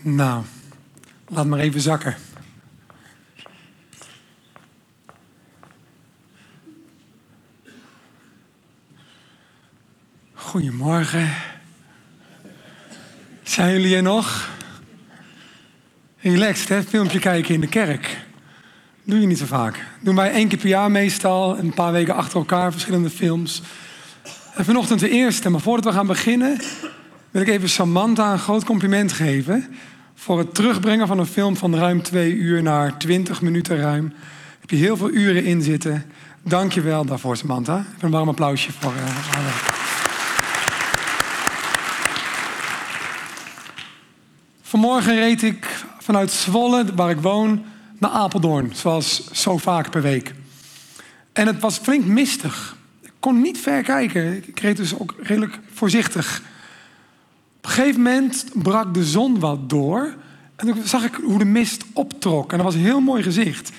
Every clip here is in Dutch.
Nou, laat maar even zakken. Goedemorgen. Zijn jullie er nog? Relaxed, hè? Filmpje kijken in de kerk. Doe je niet zo vaak. Doen wij één keer per jaar meestal. Een paar weken achter elkaar verschillende films. En vanochtend de eerste. Maar voordat we gaan beginnen... wil ik even Samantha een groot compliment geven... voor het terugbrengen van een film van ruim twee uur... naar twintig minuten ruim. heb je heel veel uren in zitten. Dank je wel daarvoor, Samantha. Een warm applausje voor uh, haar. Vanmorgen reed ik vanuit Zwolle, waar ik woon, naar Apeldoorn. Zoals zo vaak per week. En het was flink mistig. Ik kon niet ver kijken. Ik reed dus ook redelijk voorzichtig. Gegeven moment brak de zon wat door. En toen zag ik hoe de mist optrok. En dat was een heel mooi gezicht.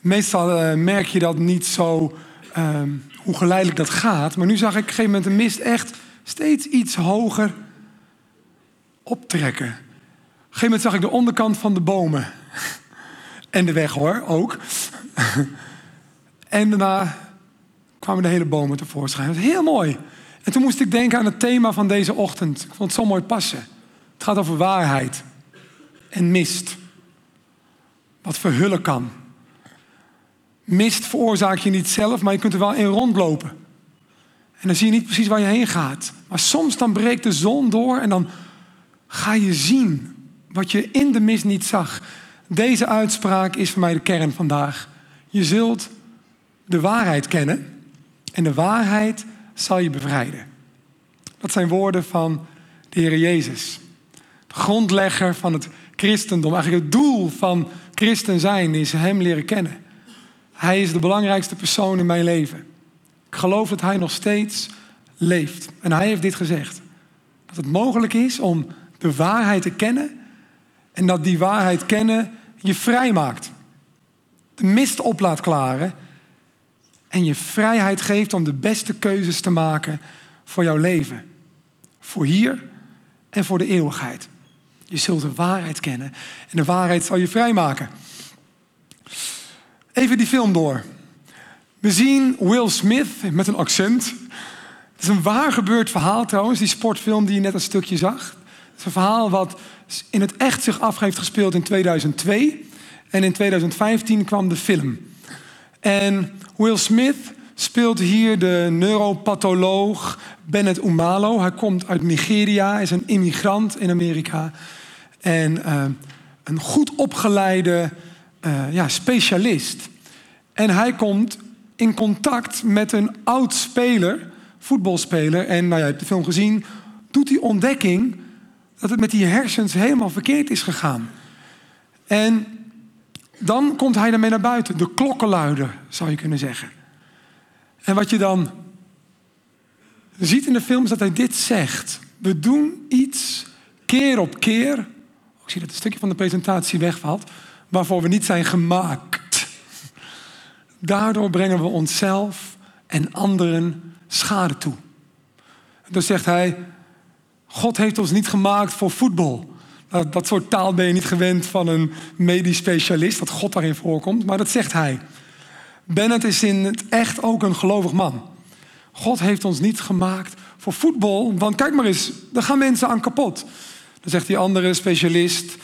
Meestal uh, merk je dat niet zo, uh, hoe geleidelijk dat gaat. Maar nu zag ik op een gegeven moment de mist echt steeds iets hoger optrekken. Op een gegeven moment zag ik de onderkant van de bomen. En de weg hoor, ook. En daarna kwamen de hele bomen tevoorschijn. Dat was heel mooi. En toen moest ik denken aan het thema van deze ochtend. Ik vond het zo mooi passen. Het gaat over waarheid en mist. Wat verhullen kan. Mist veroorzaak je niet zelf, maar je kunt er wel in rondlopen. En dan zie je niet precies waar je heen gaat. Maar soms dan breekt de zon door en dan ga je zien wat je in de mist niet zag. Deze uitspraak is voor mij de kern vandaag. Je zult de waarheid kennen en de waarheid zal je bevrijden. Dat zijn woorden van de Heer Jezus. De grondlegger van het christendom. Eigenlijk het doel van christen zijn is hem leren kennen. Hij is de belangrijkste persoon in mijn leven. Ik geloof dat hij nog steeds leeft. En hij heeft dit gezegd. Dat het mogelijk is om de waarheid te kennen en dat die waarheid kennen je vrij maakt. De mist op laat klaren. En je vrijheid geeft om de beste keuzes te maken voor jouw leven. Voor hier en voor de eeuwigheid. Je zult de waarheid kennen. En de waarheid zal je vrijmaken. Even die film door. We zien Will Smith met een accent. Het is een waar gebeurd verhaal trouwens, die sportfilm die je net een stukje zag. Het is een verhaal wat in het echt zich af heeft gespeeld in 2002. En in 2015 kwam de film. En Will Smith speelt hier de neuropatholoog Bennett Umalo. Hij komt uit Nigeria, is een immigrant in Amerika. En uh, een goed opgeleide uh, ja, specialist. En hij komt in contact met een oud speler, voetbalspeler. En nou ja, je hebt de film gezien, doet die ontdekking dat het met die hersens helemaal verkeerd is gegaan. En dan komt hij ermee naar buiten, de klokkenluider zou je kunnen zeggen. En wat je dan ziet in de film is dat hij dit zegt. We doen iets keer op keer. Ik zie dat een stukje van de presentatie wegvalt. Waarvoor we niet zijn gemaakt. Daardoor brengen we onszelf en anderen schade toe. En dan zegt hij: God heeft ons niet gemaakt voor voetbal. Dat soort taal ben je niet gewend van een medisch specialist, dat God daarin voorkomt, maar dat zegt hij. Bennett is in het echt ook een gelovig man. God heeft ons niet gemaakt voor voetbal, want kijk maar eens, daar gaan mensen aan kapot. Dan zegt die andere specialist, uh,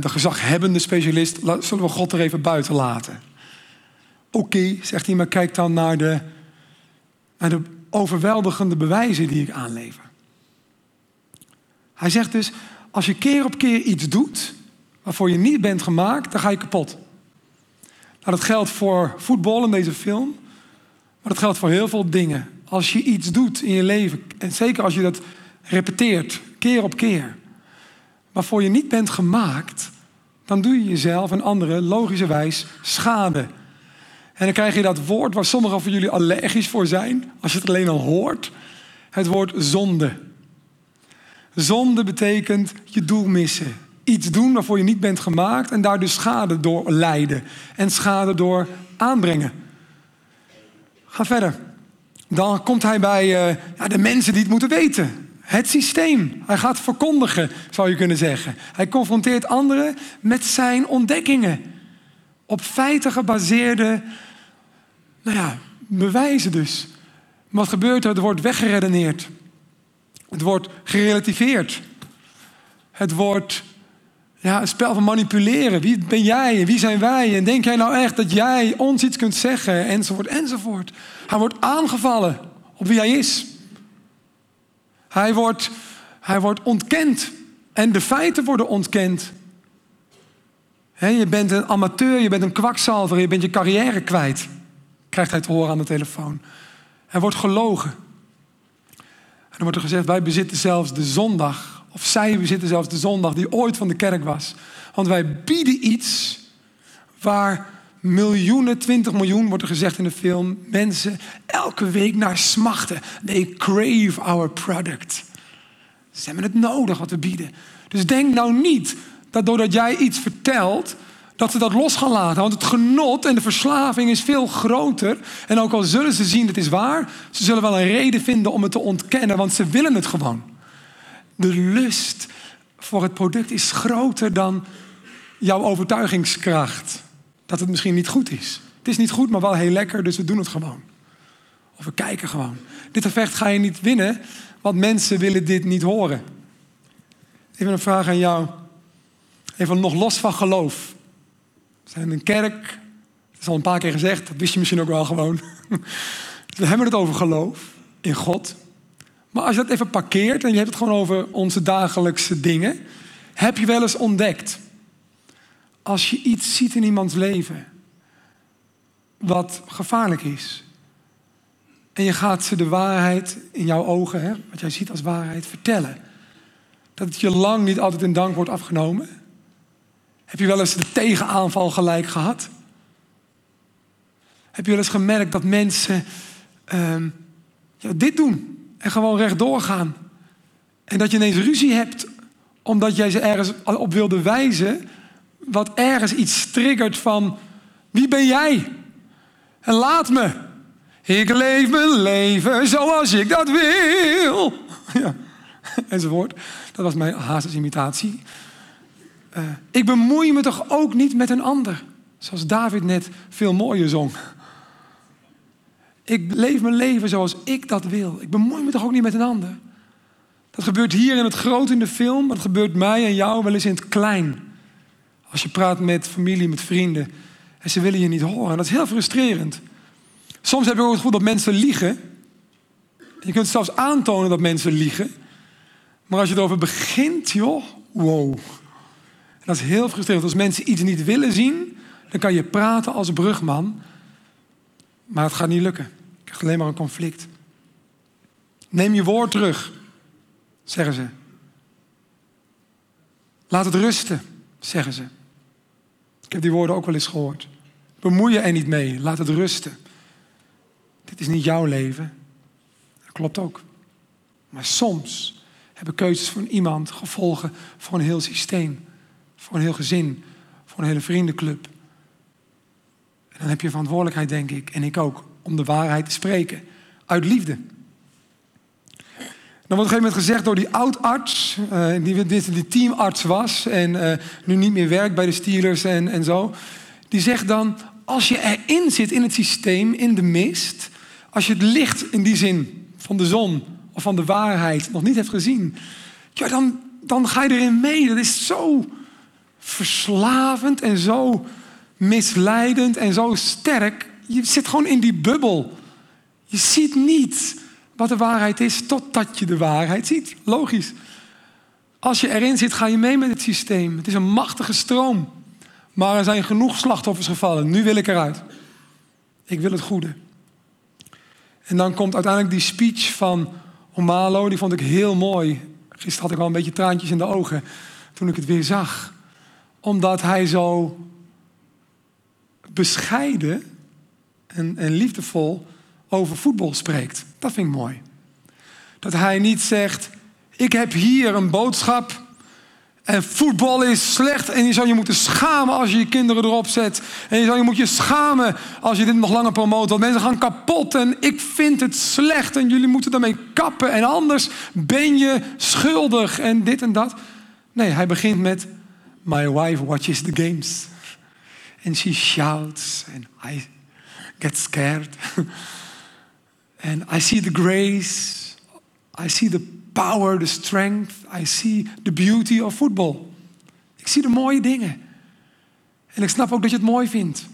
de gezaghebbende specialist, zullen we God er even buiten laten. Oké, zegt hij, maar kijk dan naar de, naar de overweldigende bewijzen die ik aanlever. Hij zegt dus, als je keer op keer iets doet waarvoor je niet bent gemaakt, dan ga je kapot. Nou, dat geldt voor voetbal in deze film, maar dat geldt voor heel veel dingen. Als je iets doet in je leven, en zeker als je dat repeteert, keer op keer, waarvoor je niet bent gemaakt, dan doe je jezelf en anderen logischerwijs schade. En dan krijg je dat woord waar sommigen van jullie allergisch voor zijn, als je het alleen al hoort, het woord zonde. Zonde betekent je doel missen. Iets doen waarvoor je niet bent gemaakt en daar dus schade door lijden en schade door aanbrengen. Ga verder. Dan komt hij bij uh, ja, de mensen die het moeten weten. het systeem. Hij gaat verkondigen, zou je kunnen zeggen. Hij confronteert anderen met zijn ontdekkingen. Op feiten gebaseerde nou ja, bewijzen dus. Wat gebeurt er? Het wordt weggeredeneerd. Het wordt gerelativeerd. Het wordt ja, een spel van manipuleren. Wie ben jij en wie zijn wij? En denk jij nou echt dat jij ons iets kunt zeggen? Enzovoort, enzovoort. Hij wordt aangevallen op wie hij is. Hij wordt, hij wordt ontkend. En de feiten worden ontkend. je bent een amateur, je bent een kwakzalver, je bent je carrière kwijt. Krijgt hij te horen aan de telefoon. Er wordt gelogen. Dan wordt er gezegd, wij bezitten zelfs de zondag. Of zij bezitten zelfs de zondag die ooit van de kerk was. Want wij bieden iets waar miljoenen, 20 miljoen wordt er gezegd in de film, mensen elke week naar smachten. They crave our product. Ze hebben het nodig wat we bieden. Dus denk nou niet dat doordat jij iets vertelt, dat ze dat los gaan laten. Want het genot en de verslaving is veel groter. En ook al zullen ze zien, het is waar, ze zullen wel een reden vinden om het te ontkennen, want ze willen het gewoon. De lust voor het product is groter dan jouw overtuigingskracht. Dat het misschien niet goed is. Het is niet goed, maar wel heel lekker, dus we doen het gewoon. Of we kijken gewoon. Dit effect ga je niet winnen, want mensen willen dit niet horen. Even een vraag aan jou. Even nog los van geloof. We zijn een kerk. Dat is al een paar keer gezegd. Dat wist je misschien ook wel gewoon. We hebben het over geloof in God. Maar als je dat even parkeert en je hebt het gewoon over onze dagelijkse dingen. Heb je wel eens ontdekt. Als je iets ziet in iemands leven. Wat gevaarlijk is. En je gaat ze de waarheid in jouw ogen, hè, wat jij ziet als waarheid, vertellen. Dat het je lang niet altijd in dank wordt afgenomen. Heb je wel eens de tegenaanval gelijk gehad? Heb je wel eens gemerkt dat mensen ehm, ja, dit doen en gewoon rechtdoor gaan? En dat je ineens ruzie hebt omdat jij ze ergens op wilde wijzen, wat ergens iets triggert van wie ben jij? En laat me. Ik leef mijn leven zoals ik dat wil. Ja. Enzovoort. Dat was mijn Hazes-imitatie. Uh, ik bemoei me toch ook niet met een ander. Zoals David net veel mooier zong. Ik leef mijn leven zoals ik dat wil. Ik bemoei me toch ook niet met een ander. Dat gebeurt hier in het groot in de film. Maar dat gebeurt mij en jou wel eens in het klein. Als je praat met familie, met vrienden. En ze willen je niet horen. Dat is heel frustrerend. Soms heb je ook het gevoel dat mensen liegen. Je kunt zelfs aantonen dat mensen liegen. Maar als je erover begint, joh, wow. Dat is heel frustrerend. Als mensen iets niet willen zien, dan kan je praten als brugman. Maar het gaat niet lukken. Je krijgt alleen maar een conflict. Neem je woord terug, zeggen ze. Laat het rusten, zeggen ze. Ik heb die woorden ook wel eens gehoord. Bemoei je er niet mee, laat het rusten. Dit is niet jouw leven. Dat klopt ook. Maar soms hebben keuzes van iemand gevolgen voor een heel systeem, voor een heel gezin, voor een hele vriendenclub. En dan heb je verantwoordelijkheid, denk ik, en ik ook, om de waarheid te spreken. Uit liefde. Dan wordt op een gegeven moment gezegd door die oudarts, uh, die, die, die teamarts was en uh, nu niet meer werkt bij de Steelers en, en zo. Die zegt dan, als je erin zit in het systeem, in de mist, als je het licht in die zin van de zon of van de waarheid nog niet hebt gezien, ja, dan, dan ga je erin mee. Dat is zo verslavend en zo misleidend en zo sterk. Je zit gewoon in die bubbel. Je ziet niet wat de waarheid is totdat je de waarheid ziet. Logisch. Als je erin zit, ga je mee met het systeem. Het is een machtige stroom. Maar er zijn genoeg slachtoffers gevallen. Nu wil ik eruit. Ik wil het goede. En dan komt uiteindelijk die speech van Omalo, die vond ik heel mooi. Gisteren had ik al een beetje traantjes in de ogen toen ik het weer zag. Omdat hij zo bescheiden en, en liefdevol over voetbal spreekt. Dat vind ik mooi. Dat hij niet zegt, ik heb hier een boodschap En voetbal is slecht en je zou je moeten schamen als je je kinderen erop zet. En je zou je moet je schamen als je dit nog langer promoot. Want mensen gaan kapot en ik vind het slecht en jullie moeten daarmee kappen. En anders ben je schuldig en dit en dat. Nee, hij begint met My wife watches the games. And she shouts and I get scared. and I see the grace. I see the power, the strength. I see the beauty of football. Ik zie de mooie dingen. En ik snap ook dat je het mooi vindt.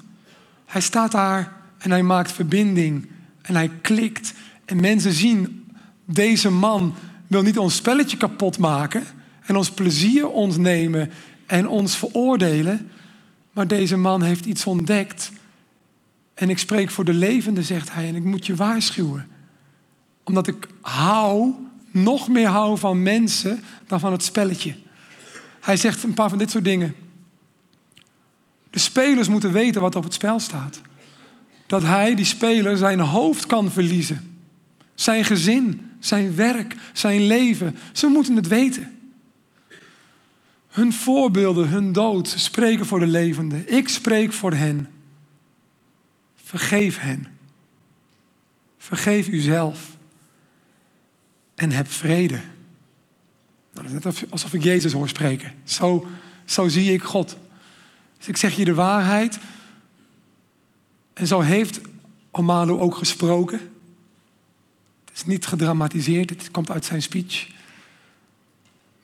Hij staat daar en hij maakt verbinding. En hij klikt. En mensen zien, deze man wil niet ons spelletje kapot maken. En ons plezier ontnemen en ons veroordelen. Maar deze man heeft iets ontdekt. En ik spreek voor de levende, zegt hij. En ik moet je waarschuwen. Omdat ik hou nog meer houden van mensen dan van het spelletje. Hij zegt een paar van dit soort dingen. De spelers moeten weten wat op het spel staat. Dat hij, die speler, zijn hoofd kan verliezen. Zijn gezin, zijn werk, zijn leven. Ze moeten het weten. Hun voorbeelden, hun dood spreken voor de levenden. Ik spreek voor hen. Vergeef hen. Vergeef uzelf en heb vrede. Dat is net alsof ik Jezus hoor spreken. Zo, zo zie ik God. Dus ik zeg je de waarheid. En zo heeft Omalo ook gesproken. Het is niet gedramatiseerd, het komt uit zijn speech.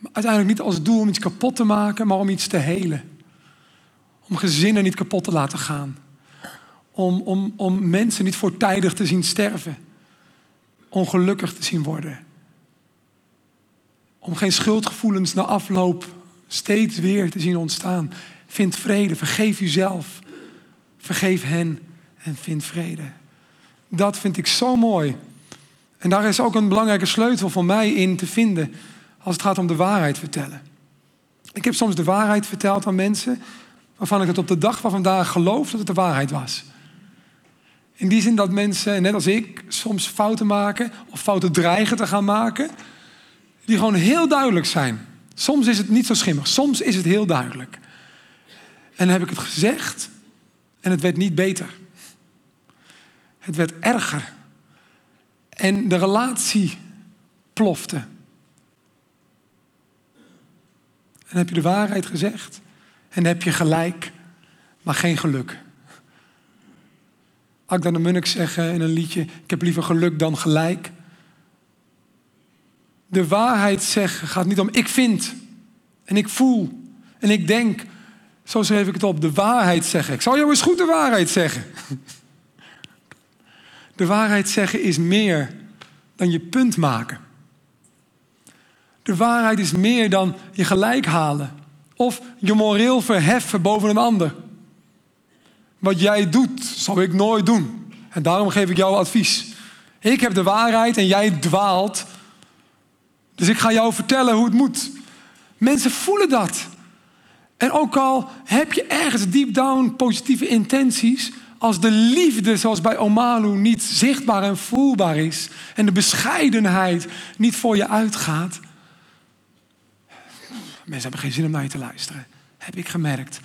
Uiteindelijk niet als doel om iets kapot te maken, maar om iets te helen. Om gezinnen niet kapot te laten gaan. Om, om, om mensen niet voortijdig te zien sterven. Ongelukkig te zien worden. Om geen schuldgevoelens na afloop steeds weer te zien ontstaan. Vind vrede, vergeef uzelf. Vergeef hen en vind vrede. Dat vind ik zo mooi. En daar is ook een belangrijke sleutel voor mij in te vinden als het gaat om de waarheid vertellen. Ik heb soms de waarheid verteld aan mensen waarvan ik het op de dag van vandaag geloof dat het de waarheid was. In die zin dat mensen, net als ik, soms fouten maken of fouten dreigen te gaan maken die gewoon heel duidelijk zijn. Soms is het niet zo schimmig, soms is het heel duidelijk. En dan heb ik het gezegd en het werd niet beter. Het werd erger. En de relatie plofte. En heb je de waarheid gezegd en heb je gelijk, maar geen geluk. Akda de Munnik zeggen in een liedje: Ik heb liever geluk dan gelijk de waarheid zeggen gaat niet om ik vind en ik voel en ik denk. Zo schreef ik het op. De waarheid zeggen. Ik zal jou eens goed de waarheid zeggen. De waarheid zeggen is meer dan je punt maken. De waarheid is meer dan je gelijk halen of je moreel verheffen boven een ander. Wat jij doet, zal ik nooit doen. En daarom geef ik jou advies. Ik heb de waarheid en jij dwaalt dus ik ga jou vertellen hoe het moet. Mensen voelen dat. En ook al heb je ergens deep down positieve intenties, als de liefde, zoals bij Omalu, niet zichtbaar en voelbaar is, en de bescheidenheid niet voor je uitgaat, mensen hebben geen zin om naar je te luisteren. Heb ik gemerkt.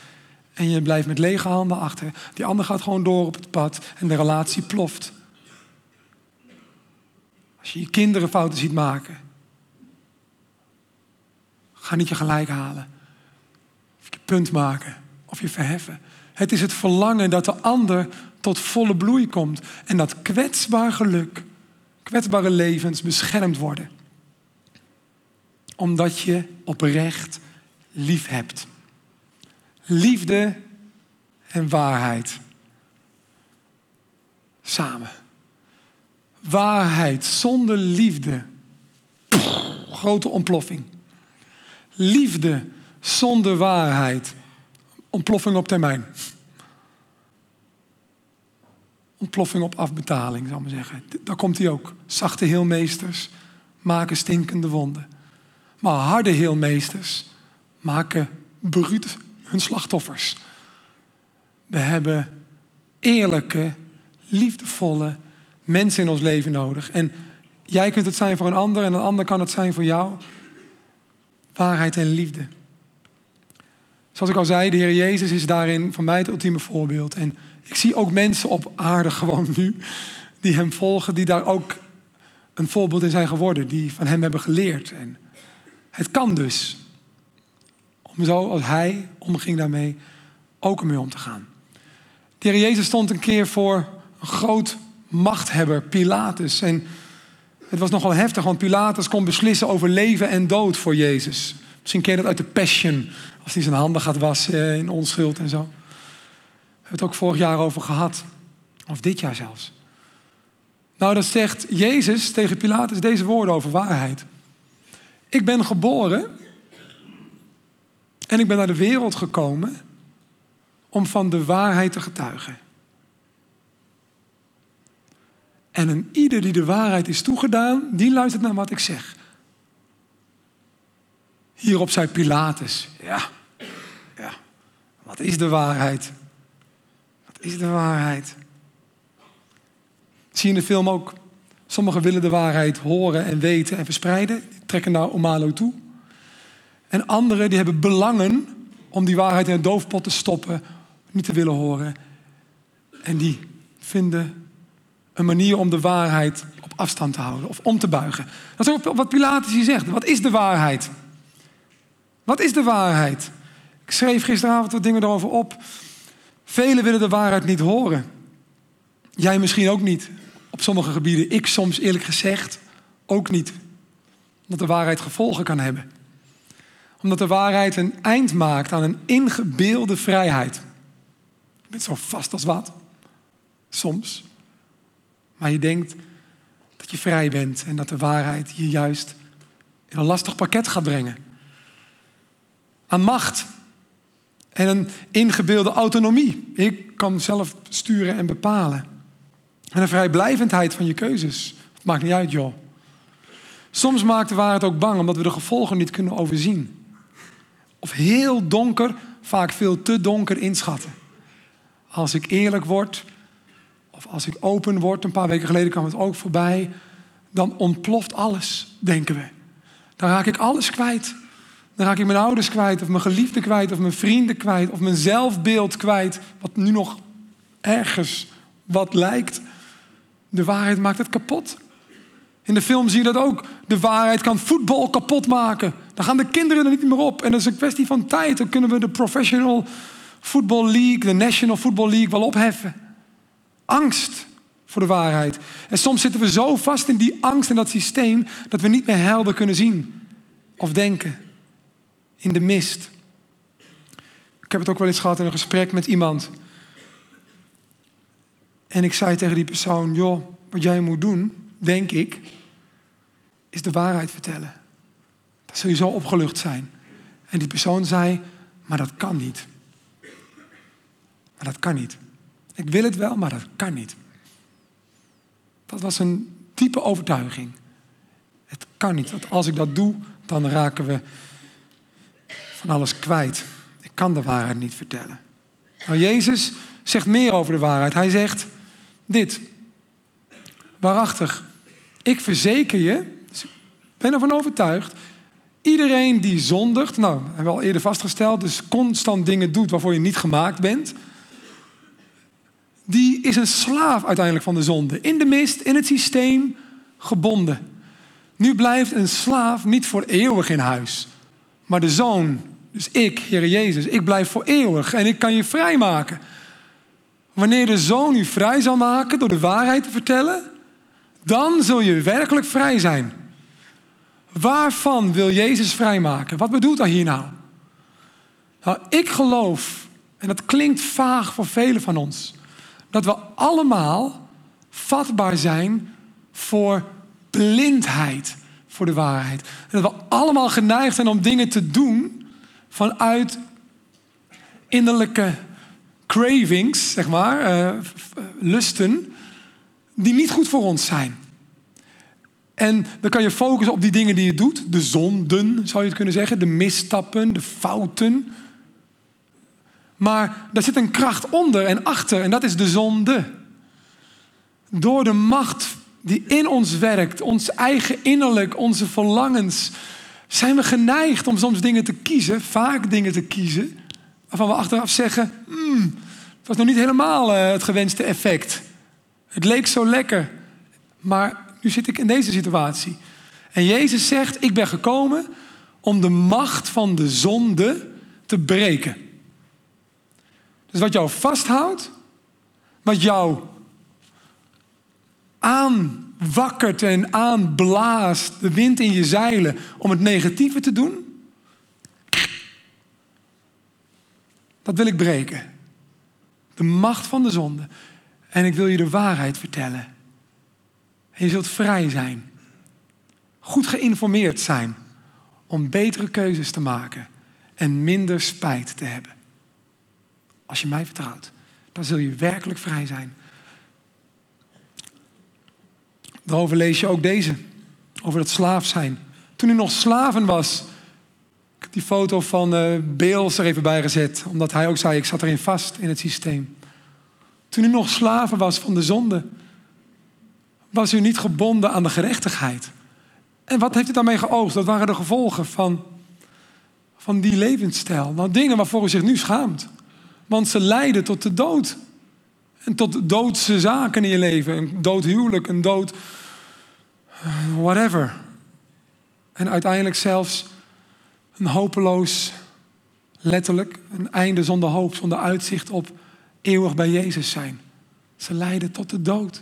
En je blijft met lege handen achter. Die ander gaat gewoon door op het pad en de relatie ploft. Als je je kinderen fouten ziet maken, Ga niet je gelijk halen. Of je punt maken. Of je verheffen. Het is het verlangen dat de ander tot volle bloei komt. En dat kwetsbaar geluk, kwetsbare levens beschermd worden. Omdat je oprecht lief hebt. Liefde en waarheid. Samen. Waarheid zonder liefde. grote ontploffing. Liefde zonder waarheid. Ontploffing op termijn. Ontploffing op afbetaling, zal ik maar zeggen. Daar komt hij ook. Zachte heelmeesters maken stinkende wonden. Maar harde heelmeesters maken bruut hun slachtoffers. We hebben eerlijke, liefdevolle mensen in ons leven nodig. En jij kunt het zijn voor een ander en een ander kan het zijn voor jou waarheid en liefde. Zoals ik al zei, de Heer Jezus is daarin voor mij het ultieme voorbeeld. En ik zie ook mensen op aarde gewoon nu die hem volgen, die daar ook een voorbeeld in zijn geworden, die van hem hebben geleerd. En het kan dus. Om zo als hij omging daarmee ook ermee om te gaan. De Heer Jezus stond een keer voor een groot machthebber, Pilatus. En het was nogal heftig, want Pilatus kon beslissen over leven en dood voor Jezus. Misschien ken je dat uit de Passion, als hij zijn handen gaat wassen in onschuld en zo. We hebben het ook vorig jaar over gehad, of dit jaar zelfs. Nou, dat zegt Jezus tegen Pilatus deze woorden over waarheid. Ik ben geboren en ik ben naar de wereld gekomen om van de waarheid te getuigen. En een ieder die de waarheid is toegedaan, die luistert naar wat ik zeg. Hierop zei Pilatus, ja, ja, wat is de waarheid? Wat is de waarheid? Zie je in de film ook, sommigen willen de waarheid horen en weten en verspreiden, trekken naar Omalo toe. En anderen die hebben belangen om die waarheid in een doofpot te stoppen, niet te willen horen. En die vinden een manier om de waarheid op afstand te houden of om te buigen. Dat is ook wat Pilatus hier zegt. Wat is de waarheid? Wat is de waarheid? Ik schreef gisteravond wat dingen erover op. Velen willen de waarheid niet horen. Jij misschien ook niet. Op sommige gebieden. Ik soms eerlijk gezegd ook niet. Omdat de waarheid gevolgen kan hebben. Omdat de waarheid een eind maakt aan een ingebeelde vrijheid. Je bent zo vast als wat. Soms. Maar je denkt dat je vrij bent en dat de waarheid je juist in een lastig pakket gaat brengen. Aan macht en een ingebeelde autonomie. Ik kan zelf sturen en bepalen. En een vrijblijvendheid van je keuzes. Het maakt niet uit, joh. Soms maakt de waarheid ook bang omdat we de gevolgen niet kunnen overzien. Of heel donker, vaak veel te donker inschatten. Als ik eerlijk word, of als ik open word, een paar weken geleden kwam het ook voorbij, dan ontploft alles, denken we. Dan raak ik alles kwijt. Dan raak ik mijn ouders kwijt, of mijn geliefde kwijt, of mijn vrienden kwijt, of mijn zelfbeeld kwijt, wat nu nog ergens wat lijkt. De waarheid maakt het kapot. In de film zie je dat ook. De waarheid kan voetbal kapot maken. Dan gaan de kinderen er niet meer op. En dat is een kwestie van tijd. Dan kunnen we de Professional Football League, de National Football League wel opheffen. Angst voor de waarheid. En soms zitten we zo vast in die angst en dat systeem dat we niet meer helder kunnen zien of denken. In de mist. Ik heb het ook wel eens gehad in een gesprek met iemand. En ik zei tegen die persoon: Joh, wat jij moet doen, denk ik, is de waarheid vertellen. Dan zul je zo opgelucht zijn. En die persoon zei: Maar dat kan niet. Maar dat kan niet. Ik wil het wel, maar dat kan niet. Dat was een diepe overtuiging. Het kan niet. Want als ik dat doe, dan raken we van alles kwijt. Ik kan de waarheid niet vertellen. Maar Jezus zegt meer over de waarheid. Hij zegt dit. Waarachtig, ik verzeker je, dus ben ervan overtuigd, iedereen die zondigt, nou, hebben we al eerder vastgesteld, dus constant dingen doet waarvoor je niet gemaakt bent, die is een slaaf uiteindelijk van de zonde. In de mist, in het systeem, gebonden. Nu blijft een slaaf niet voor eeuwig in huis. Maar de zoon, dus ik, Heer Jezus, ik blijf voor eeuwig en ik kan je vrijmaken. Wanneer de zoon u vrij zal maken door de waarheid te vertellen, dan zul je werkelijk vrij zijn. Waarvan wil Jezus vrijmaken? Wat bedoelt hij hier nou? Nou, ik geloof, en dat klinkt vaag voor velen van ons, dat we allemaal vatbaar zijn voor blindheid voor de waarheid. Dat we allemaal geneigd zijn om dingen te doen vanuit innerlijke cravings, zeg maar, uh, lusten, die niet goed voor ons zijn. En dan kan je focussen op die dingen die je doet, de zonden zou je het kunnen zeggen, de misstappen, de fouten. Maar daar zit een kracht onder en achter en dat is de zonde. Door de macht die in ons werkt, ons eigen innerlijk, onze verlangens, zijn we geneigd om soms dingen te kiezen, vaak dingen te kiezen, Waarvan we achteraf zeggen, hmm, het was nog niet helemaal eh, het gewenste effect. Het leek zo lekker, maar nu zit ik in deze situatie. En Jezus zegt, ik ben gekomen om de macht van de zonde te breken. Dus wat jou vasthoudt, wat jou aanwakkert en aanblaast, de wind in je zeilen om het negatieve te doen, dat wil ik breken. De macht van de zonde. En ik wil je de waarheid vertellen. En je zult vrij zijn. Goed geïnformeerd zijn. Om betere keuzes te maken. En minder spijt te hebben. Als je mij vertrouwt, dan zul je werkelijk vrij zijn. Daarover lees je ook deze. Over het slaaf zijn. Toen hij nog slaven was. Die foto van uh, Beels er even bij gezet. Omdat hij ook zei, ik zat erin vast in het systeem. Toen u nog slaven was van de zonde. Was u niet gebonden aan de gerechtigheid. En wat heeft het daarmee geoogst? Dat waren de gevolgen van, van die levensstijl. Nou, dingen waarvoor u zich nu schaamt. Want ze leiden tot de dood. En tot doodse zaken in je leven. Een dood huwelijk, een dood whatever. En uiteindelijk zelfs een hopeloos, letterlijk, een einde zonder hoop, zonder uitzicht op eeuwig bij Jezus zijn. Ze leiden tot de dood.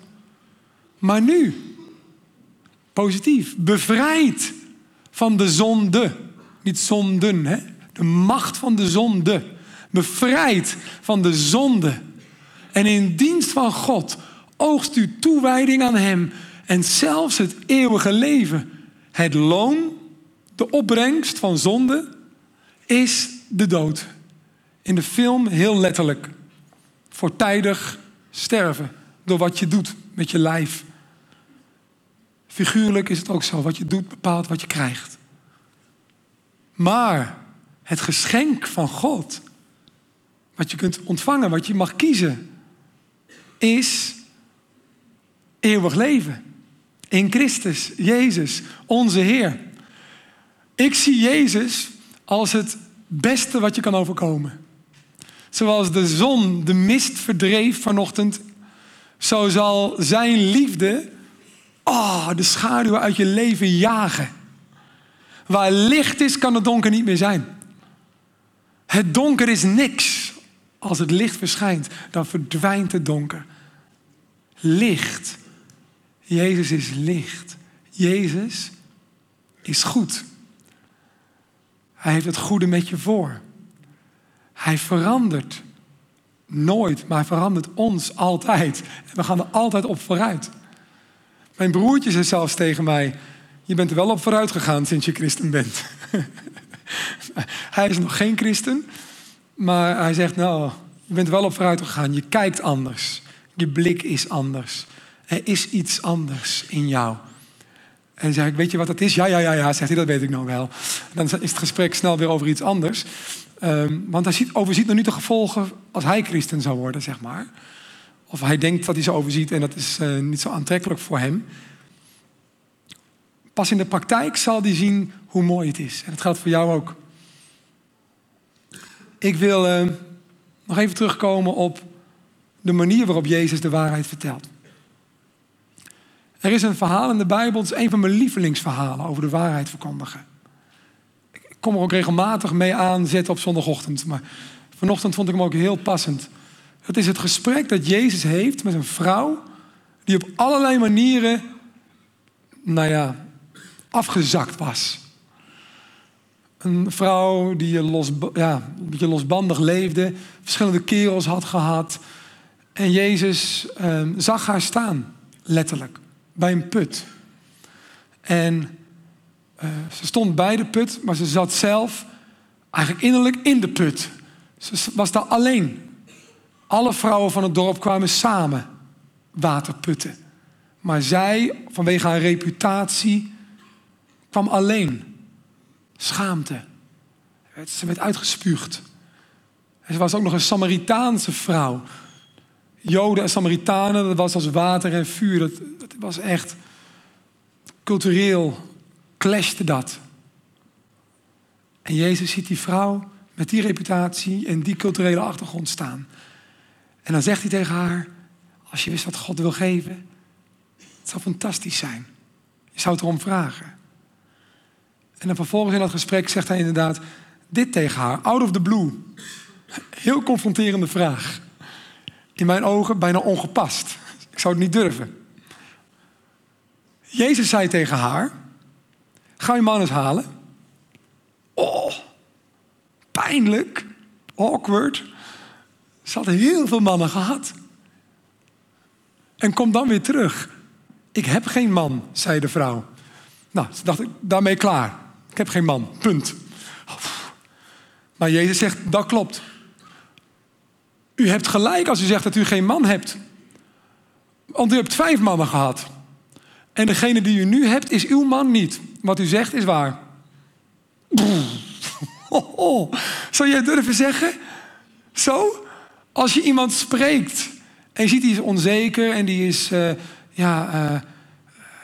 Maar nu, positief, bevrijd van de zonde. Niet zonden, hè? de macht van de zonde. Bevrijd van de zonde. En in dienst van God oogst u toewijding aan Hem en zelfs het eeuwige leven. Het loon, de opbrengst van zonde, is de dood. In de film heel letterlijk. Voortijdig sterven door wat je doet met je lijf. Figuurlijk is het ook zo. Wat je doet bepaalt wat je krijgt. Maar het geschenk van God, wat je kunt ontvangen, wat je mag kiezen, is eeuwig leven. In Christus, Jezus, onze Heer. Ik zie Jezus als het beste wat je kan overkomen. Zoals de zon de mist verdreef vanochtend, zo zal zijn liefde oh, de schaduwen uit je leven jagen. Waar licht is, kan het donker niet meer zijn. Het donker is niks. Als het licht verschijnt, dan verdwijnt het donker. Licht Jezus is licht. Jezus is goed. Hij heeft het goede met je voor. Hij verandert nooit, maar hij verandert ons altijd. We gaan er altijd op vooruit. Mijn broertje zei zelfs tegen mij: Je bent er wel op vooruit gegaan sinds je christen bent. hij is nog geen christen, maar hij zegt: Nou, je bent wel op vooruit gegaan. Je kijkt anders. Je blik is anders. Er is iets anders in jou. En zeg ik, weet je wat dat is? Ja, ja, ja, ja, zegt hij, dat weet ik nog wel. Dan is het gesprek snel weer over iets anders. Um, want hij ziet, overziet nog niet de gevolgen als hij christen zou worden, zeg maar. Of hij denkt dat hij ze overziet en dat is uh, niet zo aantrekkelijk voor hem. Pas in de praktijk zal hij zien hoe mooi het is. En dat geldt voor jou ook. Ik wil uh, nog even terugkomen op de manier waarop Jezus de waarheid vertelt. Er is een verhaal in de Bijbel, het is een van mijn lievelingsverhalen over de waarheid verkondigen. Ik kom er ook regelmatig mee aanzetten op zondagochtend, maar vanochtend vond ik hem ook heel passend. Het is het gesprek dat Jezus heeft met een vrouw die op allerlei manieren, nou ja, afgezakt was. Een vrouw die los, ja, een beetje losbandig leefde, verschillende kerels had gehad. En Jezus eh, zag haar staan, letterlijk bij een put. En uh, ze stond bij de put, maar ze zat zelf eigenlijk innerlijk in de put. Ze was daar alleen. Alle vrouwen van het dorp kwamen samen water putten. Maar zij, vanwege haar reputatie, kwam alleen. Schaamte. Ze werd uitgespuugd. En ze was ook nog een Samaritaanse vrouw. Joden en Samaritanen, dat was als water en vuur. Dat, was echt cultureel clashte dat. En Jezus ziet die vrouw met die reputatie en die culturele achtergrond staan. En dan zegt hij tegen haar: Als je wist wat God wil geven, het zou fantastisch zijn. Je zou het erom vragen. En dan vervolgens in dat gesprek zegt hij inderdaad dit tegen haar, out of the blue. Heel confronterende vraag. In mijn ogen bijna ongepast. Ik zou het niet durven. Jezus zei tegen haar: Ga je man eens halen. Oh, pijnlijk, awkward. Ze had heel veel mannen gehad. En kom dan weer terug. Ik heb geen man, zei de vrouw. Nou, ze dacht ik, daarmee klaar. Ik heb geen man, punt. Maar Jezus zegt, dat klopt. U hebt gelijk als u zegt dat u geen man hebt. Want u hebt vijf mannen gehad. En degene die u nu hebt, is uw man niet. Wat u zegt is waar. Zou jij durven zeggen? Zo? Als je iemand spreekt en je ziet die is onzeker en die is uh, ja, uh,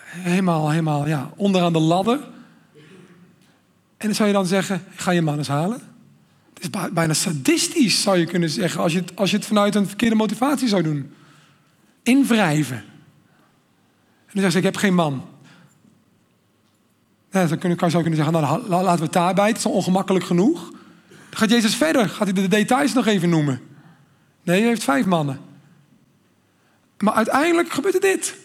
helemaal, helemaal ja, onderaan de ladder. En dan zou je dan zeggen, ga je man eens halen? Is bijna sadistisch, zou je kunnen zeggen, als je het, als je het vanuit een verkeerde motivatie zou doen. Invrijven. En dan zegt ze, ik heb geen man. Ja, dan zou je kunnen zeggen, nou, laten we het daarbij. Het is al ongemakkelijk genoeg. Dan gaat Jezus verder. Gaat hij de details nog even noemen. Nee, hij heeft vijf mannen. Maar uiteindelijk gebeurde dit.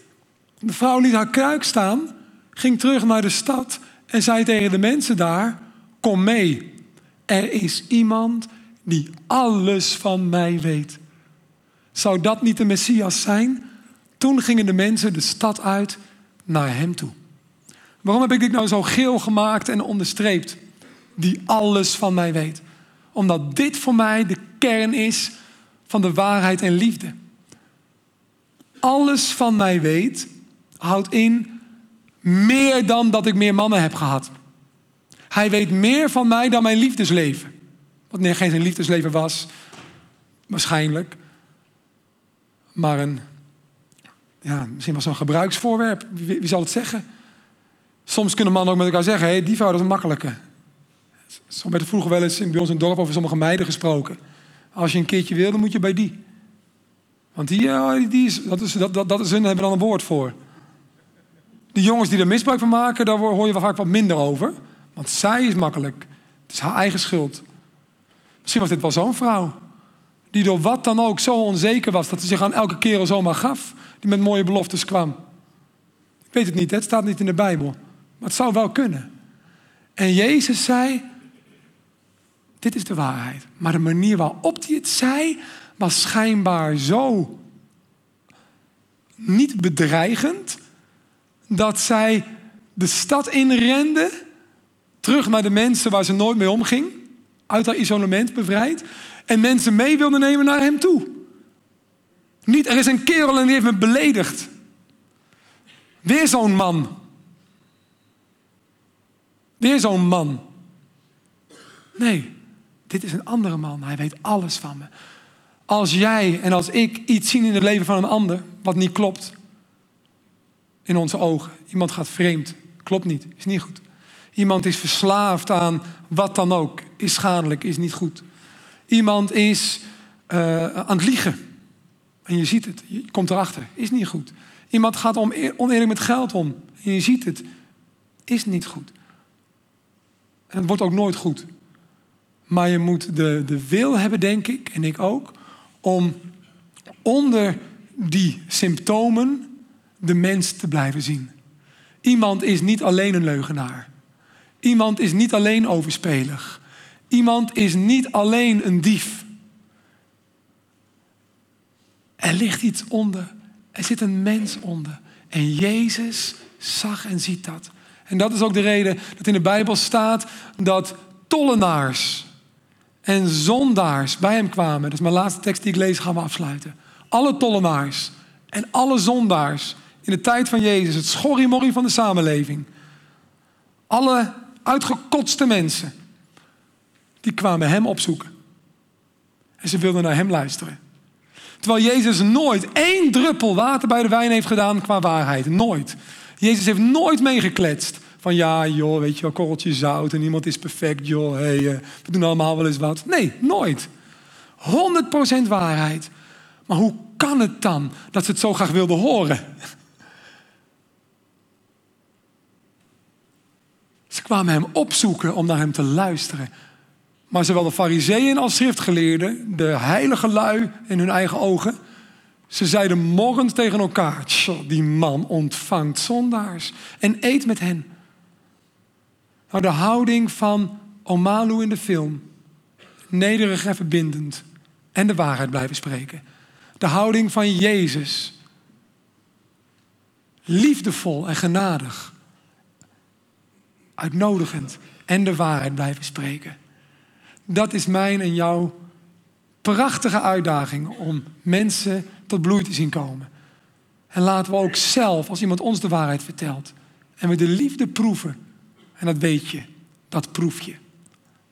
De vrouw liet haar kruik staan, ging terug naar de stad en zei tegen de mensen daar: Kom mee. Er is iemand die alles van mij weet. Zou dat niet de Messias zijn? Toen gingen de mensen de stad uit naar hem toe. Waarom heb ik dit nou zo geel gemaakt en onderstreept? Die alles van mij weet. Omdat dit voor mij de kern is van de waarheid en liefde. Alles van mij weet houdt in meer dan dat ik meer mannen heb gehad. Hij weet meer van mij dan mijn liefdesleven. Wat nee, geen zijn liefdesleven was, waarschijnlijk. Maar een, ja, misschien was zo'n gebruiksvoorwerp. Wie, zal het zeggen? Soms kunnen mannen ook met elkaar zeggen: hey, die vrouw is een makkelijke. Zo werd er vroeger wel eens bij ons in het dorp over sommige meiden gesproken. Als je een keertje wil, dan moet je bij die. Want die, die is, dat, is, dat, dat, dat is hun, hebben dan een woord voor. De jongens die er misbruik van maken, daar hoor je wel vaak wat minder over. Want zij is makkelijk. Het is haar eigen schuld. Misschien was dit wel zo'n vrouw. Die door wat dan ook zo onzeker was dat ze zich aan elke kerel zomaar gaf. Die met mooie beloftes kwam. Ik weet het niet, het staat niet in de Bijbel. Maar het zou wel kunnen. En Jezus zei: Dit is de waarheid. Maar de manier waarop hij het zei, was schijnbaar zo niet bedreigend dat zij de stad inrende, terug naar de mensen waar ze nooit mee omging, uit haar isolement bevrijd, en mensen mee wilde nemen naar hem toe. Niet, er is een kerel en die heeft me beledigd. Weer zo'n man. Weer zo'n man. Nee, dit is een andere man. Hij weet alles van me. Als jij en als ik iets zien in het leven van een ander wat niet klopt, in onze ogen. Iemand gaat vreemd, klopt niet, is niet goed. Iemand is verslaafd aan wat dan ook, is schadelijk, is niet goed. Iemand is uh, aan het liegen. En je ziet het, je komt erachter, is niet goed. Iemand gaat oneerlijk met geld om. En je ziet het, is niet goed. En het wordt ook nooit goed. Maar je moet de, de wil hebben, denk ik, en ik ook, om onder die symptomen de mens te blijven zien. Iemand is niet alleen een leugenaar. Iemand is niet alleen overspelig. Iemand is niet alleen een dief. Er ligt iets onder. Er zit een mens onder. En Jezus zag en ziet dat. En dat is ook de reden dat in de Bijbel staat dat tollenaars en zondaars bij hem kwamen. Dat is mijn laatste tekst die ik lees, gaan we afsluiten. Alle tollenaars en alle zondaars in de tijd van Jezus, het schorrimorrie van de samenleving. Alle uitgekotste mensen, die kwamen hem opzoeken. En ze wilden naar hem luisteren. Terwijl Jezus nooit één druppel water bij de wijn heeft gedaan qua waarheid. Nooit. Jezus heeft nooit meegekletst Van ja, joh, weet je wel, korreltje zout en niemand is perfect, joh. Hey, uh, we doen allemaal wel eens wat. Nee, nooit. 100% waarheid. Maar hoe kan het dan dat ze het zo graag wilden horen? Ze kwamen hem opzoeken om naar hem te luisteren. Maar zowel de fariseeën als schriftgeleerden, de heilige lui in hun eigen ogen, ze zeiden morgens tegen elkaar: die man ontvangt zondaars en eet met hen. Nou, de houding van Omalu in de film, nederig en verbindend en de waarheid blijven spreken. De houding van Jezus, liefdevol en genadig, uitnodigend en de waarheid blijven spreken. Dat is mijn en jouw prachtige uitdaging om mensen tot bloei te zien komen. En laten we ook zelf, als iemand ons de waarheid vertelt, en we de liefde proeven, en dat weet je, dat proef je,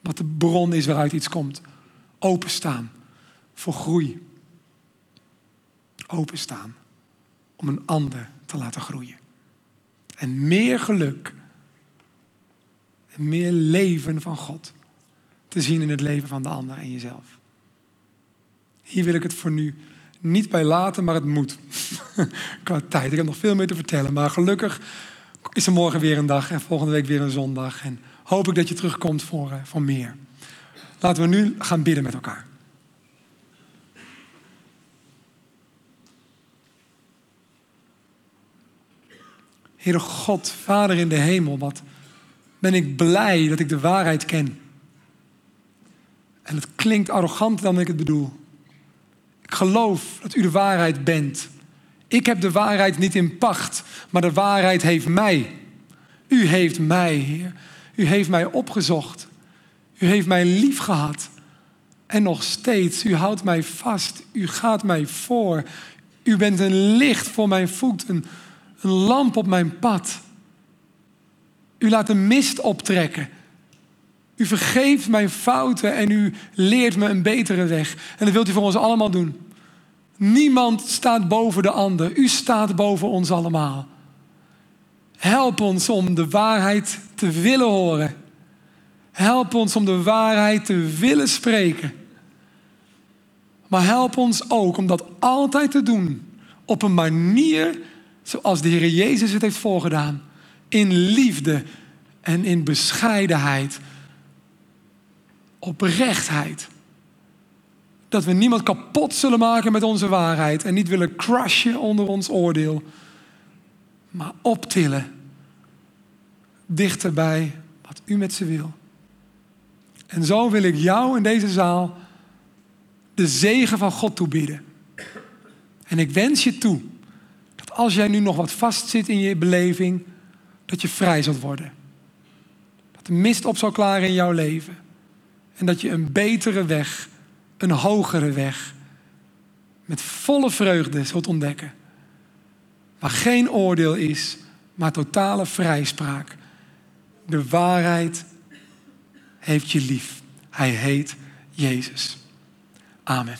wat de bron is waaruit iets komt, openstaan voor groei. Openstaan om een ander te laten groeien. En meer geluk meer leven van God te zien in het leven van de ander en jezelf. Hier wil ik het voor nu niet bij laten, maar het moet. Qua tijd. Ik heb nog veel meer te vertellen. Maar gelukkig is er morgen weer een dag en volgende week weer een zondag. En hoop ik dat je terugkomt voor, uh, voor meer. Laten we nu gaan bidden met elkaar. Heere God, Vader in de hemel, wat ben ik blij dat ik de waarheid ken. En het klinkt arroganter dan ik het bedoel. Ik geloof dat u de waarheid bent. Ik heb de waarheid niet in pacht, maar de waarheid heeft mij. U heeft mij, Heer. U heeft mij opgezocht. U heeft mij lief gehad. En nog steeds, u houdt mij vast. U gaat mij voor. U bent een licht voor mijn voet, een, een lamp op mijn pad. U laat de mist optrekken. U vergeeft mijn fouten en u leert me een betere weg. En dat wilt u voor ons allemaal doen. Niemand staat boven de ander. U staat boven ons allemaal. Help ons om de waarheid te willen horen. Help ons om de waarheid te willen spreken. Maar help ons ook om dat altijd te doen op een manier zoals de Heer Jezus het heeft voorgedaan. In liefde en in bescheidenheid. Oprechtheid. Dat we niemand kapot zullen maken met onze waarheid en niet willen crushen onder ons oordeel, maar optillen dichterbij wat u met ze wil. En zo wil ik jou in deze zaal de zegen van God toebieden. En ik wens je toe dat als jij nu nog wat vastzit in je beleving, dat je vrij zult worden. Dat de mist op zal klaren in jouw leven. En dat je een betere weg een hogere weg met volle vreugde zult ontdekken. Waar geen oordeel is, maar totale vrijspraak. De waarheid heeft je lief. Hij heet Jezus. Amen.